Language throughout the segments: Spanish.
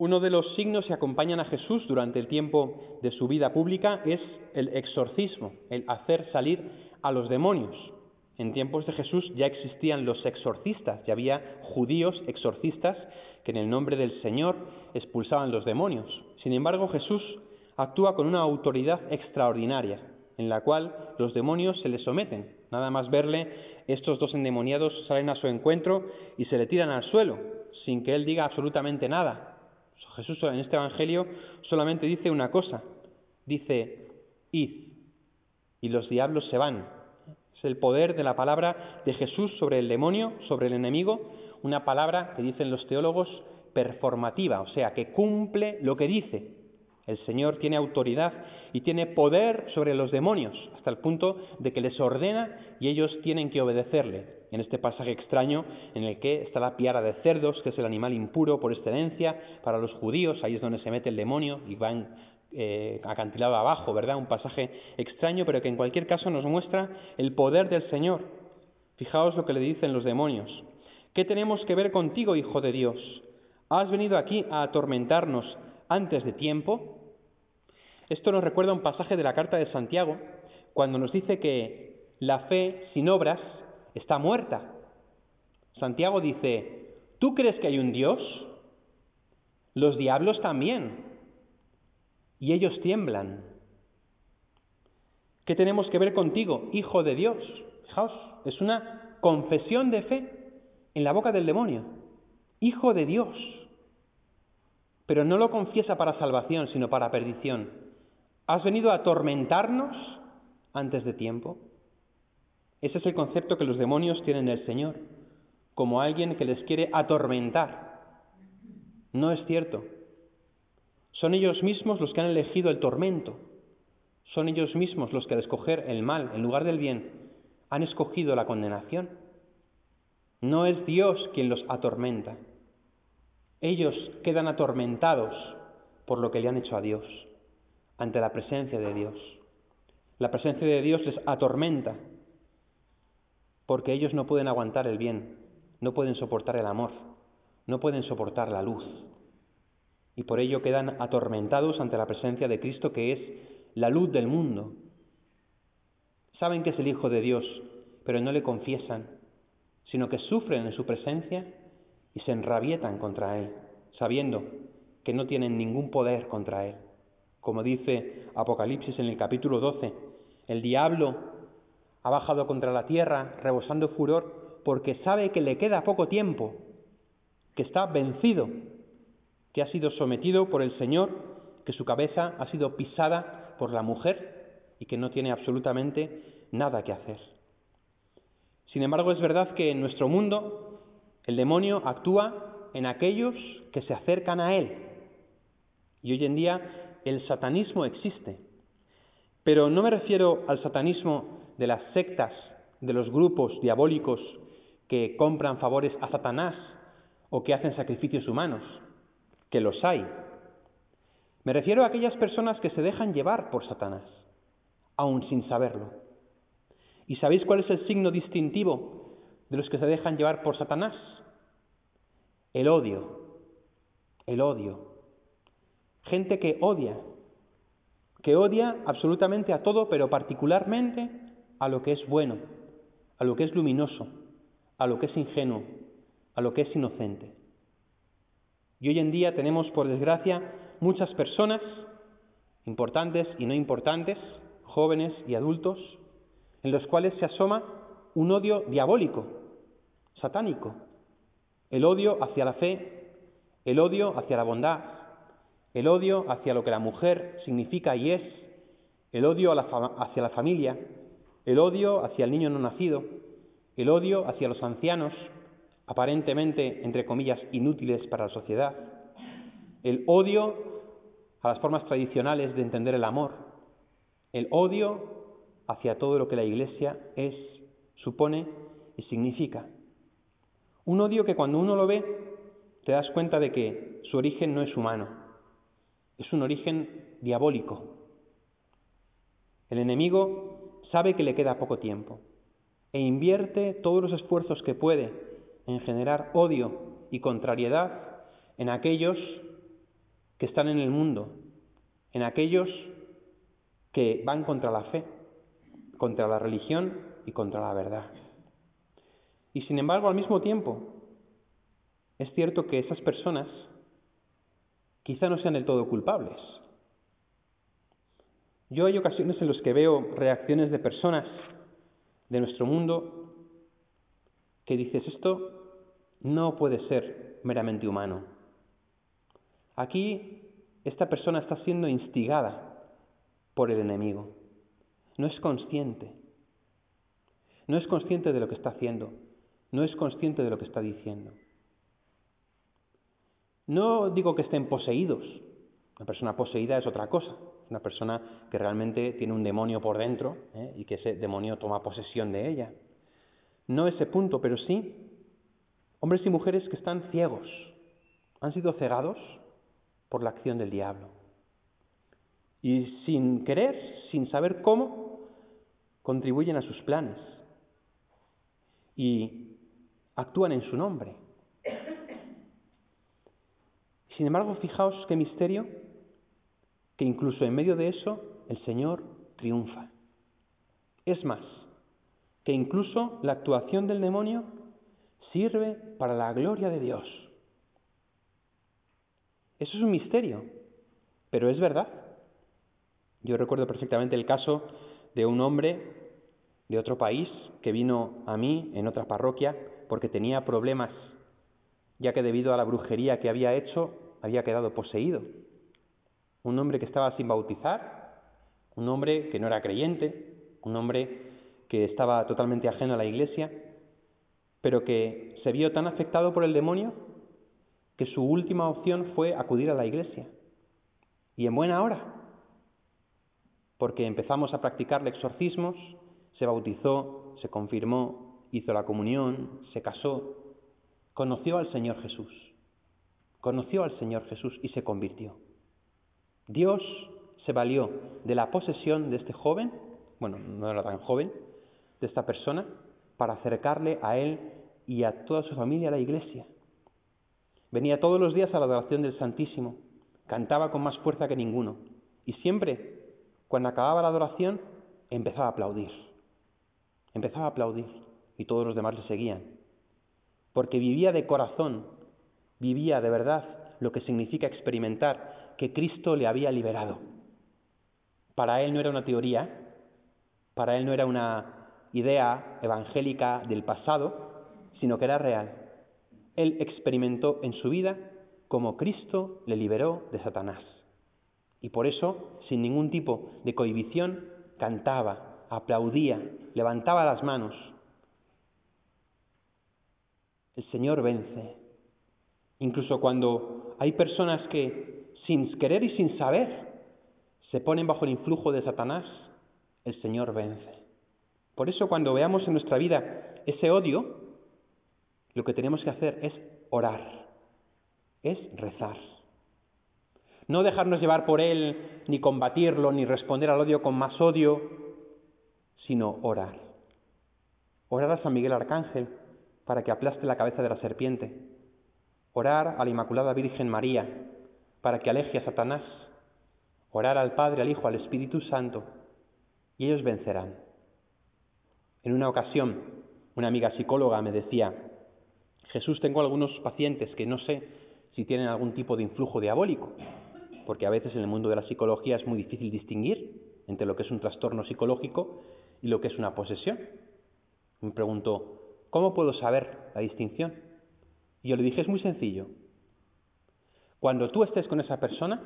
Uno de los signos que acompañan a Jesús durante el tiempo de su vida pública es el exorcismo, el hacer salir a los demonios. En tiempos de Jesús ya existían los exorcistas, ya había judíos exorcistas que en el nombre del Señor expulsaban los demonios. Sin embargo, Jesús actúa con una autoridad extraordinaria, en la cual los demonios se le someten. Nada más verle, estos dos endemoniados salen a su encuentro y se le tiran al suelo, sin que él diga absolutamente nada. Jesús en este Evangelio solamente dice una cosa, dice, id, y los diablos se van. Es el poder de la palabra de Jesús sobre el demonio, sobre el enemigo, una palabra que dicen los teólogos performativa, o sea, que cumple lo que dice. El Señor tiene autoridad y tiene poder sobre los demonios, hasta el punto de que les ordena y ellos tienen que obedecerle en este pasaje extraño en el que está la piara de cerdos, que es el animal impuro por excelencia para los judíos, ahí es donde se mete el demonio y van eh, acantilado abajo, ¿verdad? Un pasaje extraño, pero que en cualquier caso nos muestra el poder del Señor. Fijaos lo que le dicen los demonios. ¿Qué tenemos que ver contigo, Hijo de Dios? ¿Has venido aquí a atormentarnos antes de tiempo? Esto nos recuerda un pasaje de la carta de Santiago, cuando nos dice que la fe sin obras está muerta. Santiago dice, ¿tú crees que hay un Dios? Los diablos también. Y ellos tiemblan. ¿Qué tenemos que ver contigo, hijo de Dios? Fijaos, es una confesión de fe en la boca del demonio. Hijo de Dios. Pero no lo confiesa para salvación, sino para perdición. ¿Has venido a atormentarnos antes de tiempo? Ese es el concepto que los demonios tienen del Señor, como alguien que les quiere atormentar. No es cierto. Son ellos mismos los que han elegido el tormento. Son ellos mismos los que al escoger el mal en lugar del bien han escogido la condenación. No es Dios quien los atormenta. Ellos quedan atormentados por lo que le han hecho a Dios, ante la presencia de Dios. La presencia de Dios les atormenta porque ellos no pueden aguantar el bien, no pueden soportar el amor, no pueden soportar la luz. Y por ello quedan atormentados ante la presencia de Cristo, que es la luz del mundo. Saben que es el Hijo de Dios, pero no le confiesan, sino que sufren en su presencia y se enrabietan contra Él, sabiendo que no tienen ningún poder contra Él. Como dice Apocalipsis en el capítulo 12, el diablo ha bajado contra la tierra, rebosando furor, porque sabe que le queda poco tiempo, que está vencido, que ha sido sometido por el Señor, que su cabeza ha sido pisada por la mujer y que no tiene absolutamente nada que hacer. Sin embargo, es verdad que en nuestro mundo el demonio actúa en aquellos que se acercan a él. Y hoy en día el satanismo existe. Pero no me refiero al satanismo de las sectas, de los grupos diabólicos que compran favores a Satanás o que hacen sacrificios humanos, que los hay. Me refiero a aquellas personas que se dejan llevar por Satanás, aun sin saberlo. ¿Y sabéis cuál es el signo distintivo de los que se dejan llevar por Satanás? El odio, el odio. Gente que odia, que odia absolutamente a todo, pero particularmente a lo que es bueno, a lo que es luminoso, a lo que es ingenuo, a lo que es inocente. Y hoy en día tenemos, por desgracia, muchas personas, importantes y no importantes, jóvenes y adultos, en los cuales se asoma un odio diabólico, satánico, el odio hacia la fe, el odio hacia la bondad, el odio hacia lo que la mujer significa y es, el odio hacia la familia, el odio hacia el niño no nacido, el odio hacia los ancianos, aparentemente, entre comillas, inútiles para la sociedad, el odio a las formas tradicionales de entender el amor, el odio hacia todo lo que la Iglesia es, supone y significa. Un odio que cuando uno lo ve te das cuenta de que su origen no es humano, es un origen diabólico. El enemigo sabe que le queda poco tiempo e invierte todos los esfuerzos que puede en generar odio y contrariedad en aquellos que están en el mundo, en aquellos que van contra la fe, contra la religión y contra la verdad. Y sin embargo, al mismo tiempo, es cierto que esas personas quizá no sean del todo culpables. Yo hay ocasiones en las que veo reacciones de personas de nuestro mundo que dices esto no puede ser meramente humano. Aquí esta persona está siendo instigada por el enemigo. No es consciente. No es consciente de lo que está haciendo. No es consciente de lo que está diciendo. No digo que estén poseídos. Una persona poseída es otra cosa. Una persona que realmente tiene un demonio por dentro ¿eh? y que ese demonio toma posesión de ella. No ese punto, pero sí hombres y mujeres que están ciegos, han sido cegados por la acción del diablo. Y sin querer, sin saber cómo, contribuyen a sus planes y actúan en su nombre. Sin embargo, fijaos qué misterio, que incluso en medio de eso el Señor triunfa. Es más, que incluso la actuación del demonio sirve para la gloria de Dios. Eso es un misterio, pero es verdad. Yo recuerdo perfectamente el caso de un hombre de otro país que vino a mí en otra parroquia porque tenía problemas, ya que debido a la brujería que había hecho había quedado poseído. Un hombre que estaba sin bautizar, un hombre que no era creyente, un hombre que estaba totalmente ajeno a la iglesia, pero que se vio tan afectado por el demonio que su última opción fue acudir a la iglesia. Y en buena hora, porque empezamos a practicarle exorcismos, se bautizó, se confirmó, hizo la comunión, se casó, conoció al Señor Jesús conoció al Señor Jesús y se convirtió. Dios se valió de la posesión de este joven, bueno, no era tan joven, de esta persona, para acercarle a él y a toda su familia a la iglesia. Venía todos los días a la adoración del Santísimo, cantaba con más fuerza que ninguno y siempre, cuando acababa la adoración, empezaba a aplaudir. Empezaba a aplaudir y todos los demás le seguían, porque vivía de corazón vivía de verdad lo que significa experimentar que Cristo le había liberado. Para él no era una teoría, para él no era una idea evangélica del pasado, sino que era real. Él experimentó en su vida como Cristo le liberó de Satanás. Y por eso, sin ningún tipo de cohibición, cantaba, aplaudía, levantaba las manos. El Señor vence, Incluso cuando hay personas que, sin querer y sin saber, se ponen bajo el influjo de Satanás, el Señor vence. Por eso cuando veamos en nuestra vida ese odio, lo que tenemos que hacer es orar, es rezar. No dejarnos llevar por él, ni combatirlo, ni responder al odio con más odio, sino orar. Orar a San Miguel Arcángel para que aplaste la cabeza de la serpiente orar a la Inmaculada Virgen María para que aleje a Satanás, orar al Padre, al Hijo, al Espíritu Santo, y ellos vencerán. En una ocasión, una amiga psicóloga me decía, Jesús, tengo algunos pacientes que no sé si tienen algún tipo de influjo diabólico, porque a veces en el mundo de la psicología es muy difícil distinguir entre lo que es un trastorno psicológico y lo que es una posesión. Me pregunto, ¿cómo puedo saber la distinción? Y yo le dije, es muy sencillo. Cuando tú estés con esa persona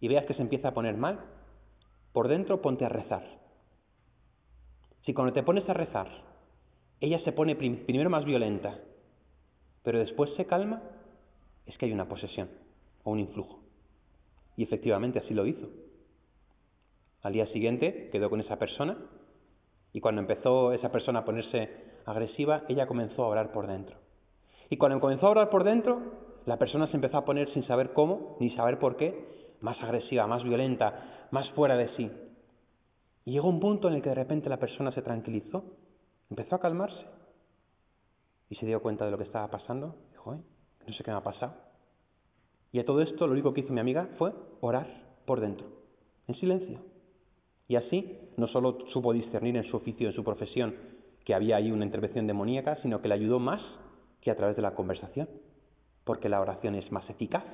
y veas que se empieza a poner mal, por dentro ponte a rezar. Si cuando te pones a rezar, ella se pone primero más violenta pero después se calma, es que hay una posesión o un influjo. Y efectivamente así lo hizo. Al día siguiente quedó con esa persona y cuando empezó esa persona a ponerse agresiva, ella comenzó a orar por dentro. Y cuando comenzó a orar por dentro, la persona se empezó a poner sin saber cómo, ni saber por qué, más agresiva, más violenta, más fuera de sí. Y llegó un punto en el que de repente la persona se tranquilizó, empezó a calmarse y se dio cuenta de lo que estaba pasando. Dijo, no sé qué me ha pasado. Y a todo esto lo único que hizo mi amiga fue orar por dentro, en silencio. Y así no solo supo discernir en su oficio, en su profesión, que había ahí una intervención demoníaca, sino que le ayudó más que a través de la conversación, porque la oración es más eficaz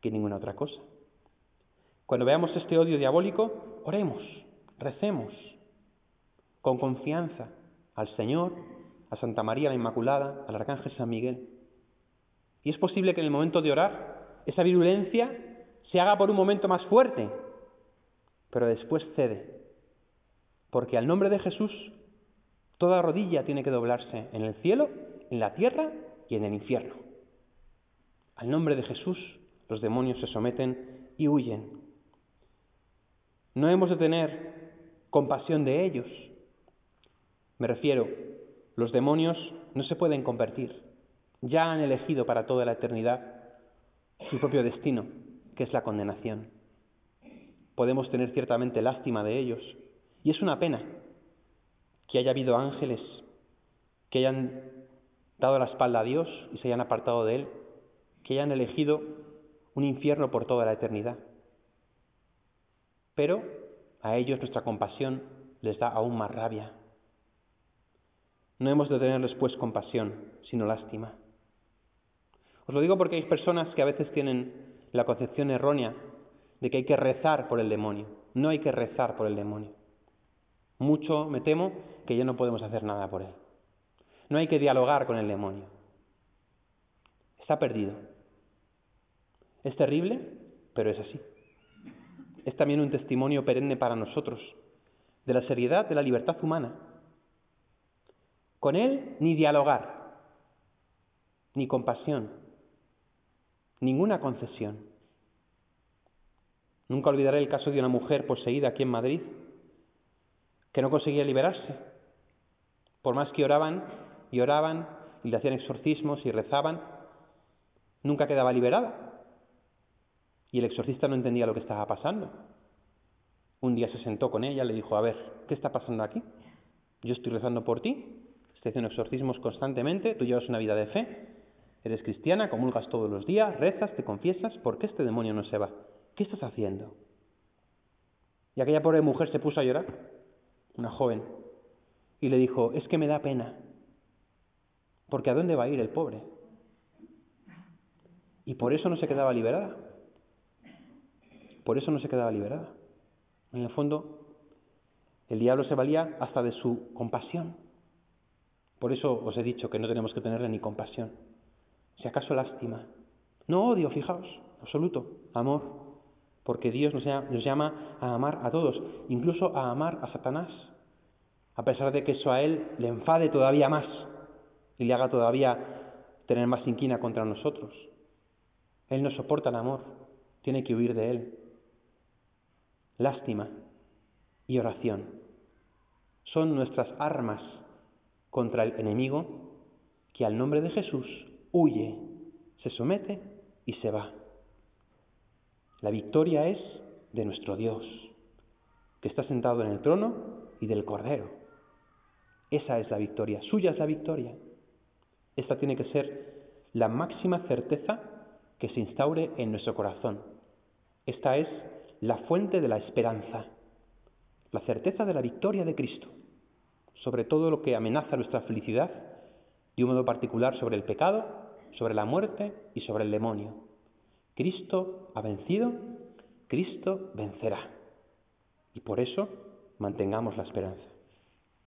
que ninguna otra cosa. Cuando veamos este odio diabólico, oremos, recemos con confianza al Señor, a Santa María la Inmaculada, al Arcángel San Miguel. Y es posible que en el momento de orar esa virulencia se haga por un momento más fuerte, pero después cede, porque al nombre de Jesús toda rodilla tiene que doblarse en el cielo, en la tierra y en el infierno. Al nombre de Jesús los demonios se someten y huyen. No hemos de tener compasión de ellos. Me refiero, los demonios no se pueden convertir. Ya han elegido para toda la eternidad su propio destino, que es la condenación. Podemos tener ciertamente lástima de ellos. Y es una pena que haya habido ángeles que hayan dado la espalda a Dios y se hayan apartado de Él, que hayan elegido un infierno por toda la eternidad. Pero a ellos nuestra compasión les da aún más rabia. No hemos de tenerles pues compasión, sino lástima. Os lo digo porque hay personas que a veces tienen la concepción errónea de que hay que rezar por el demonio. No hay que rezar por el demonio. Mucho me temo que ya no podemos hacer nada por él. No hay que dialogar con el demonio. Está perdido. Es terrible, pero es así es también un testimonio perenne para nosotros de la seriedad de la libertad humana. Con él ni dialogar, ni compasión, ninguna concesión. Nunca olvidaré el caso de una mujer poseída aquí en Madrid que no conseguía liberarse. Por más que oraban y oraban y le hacían exorcismos y rezaban, nunca quedaba liberada. Y el exorcista no entendía lo que estaba pasando. Un día se sentó con ella, le dijo, a ver, ¿qué está pasando aquí? Yo estoy rezando por ti, estoy haciendo exorcismos constantemente, tú llevas una vida de fe, eres cristiana, comulgas todos los días, rezas, te confiesas, ¿por qué este demonio no se va? ¿Qué estás haciendo? Y aquella pobre mujer se puso a llorar, una joven, y le dijo, es que me da pena, porque ¿a dónde va a ir el pobre? Y por eso no se quedaba liberada. Por eso no se quedaba liberada. En el fondo, el diablo se valía hasta de su compasión. Por eso os he dicho que no tenemos que tenerle ni compasión, si acaso lástima. No odio, fijaos, absoluto, amor, porque Dios nos llama a amar a todos, incluso a amar a Satanás, a pesar de que eso a él le enfade todavía más y le haga todavía tener más inquina contra nosotros. Él no soporta el amor, tiene que huir de él lástima y oración. Son nuestras armas contra el enemigo que al nombre de Jesús huye, se somete y se va. La victoria es de nuestro Dios, que está sentado en el trono y del Cordero. Esa es la victoria, suya es la victoria. Esta tiene que ser la máxima certeza que se instaure en nuestro corazón. Esta es la fuente de la esperanza, la certeza de la victoria de Cristo sobre todo lo que amenaza nuestra felicidad, de un modo particular sobre el pecado, sobre la muerte y sobre el demonio. Cristo ha vencido, Cristo vencerá. Y por eso mantengamos la esperanza.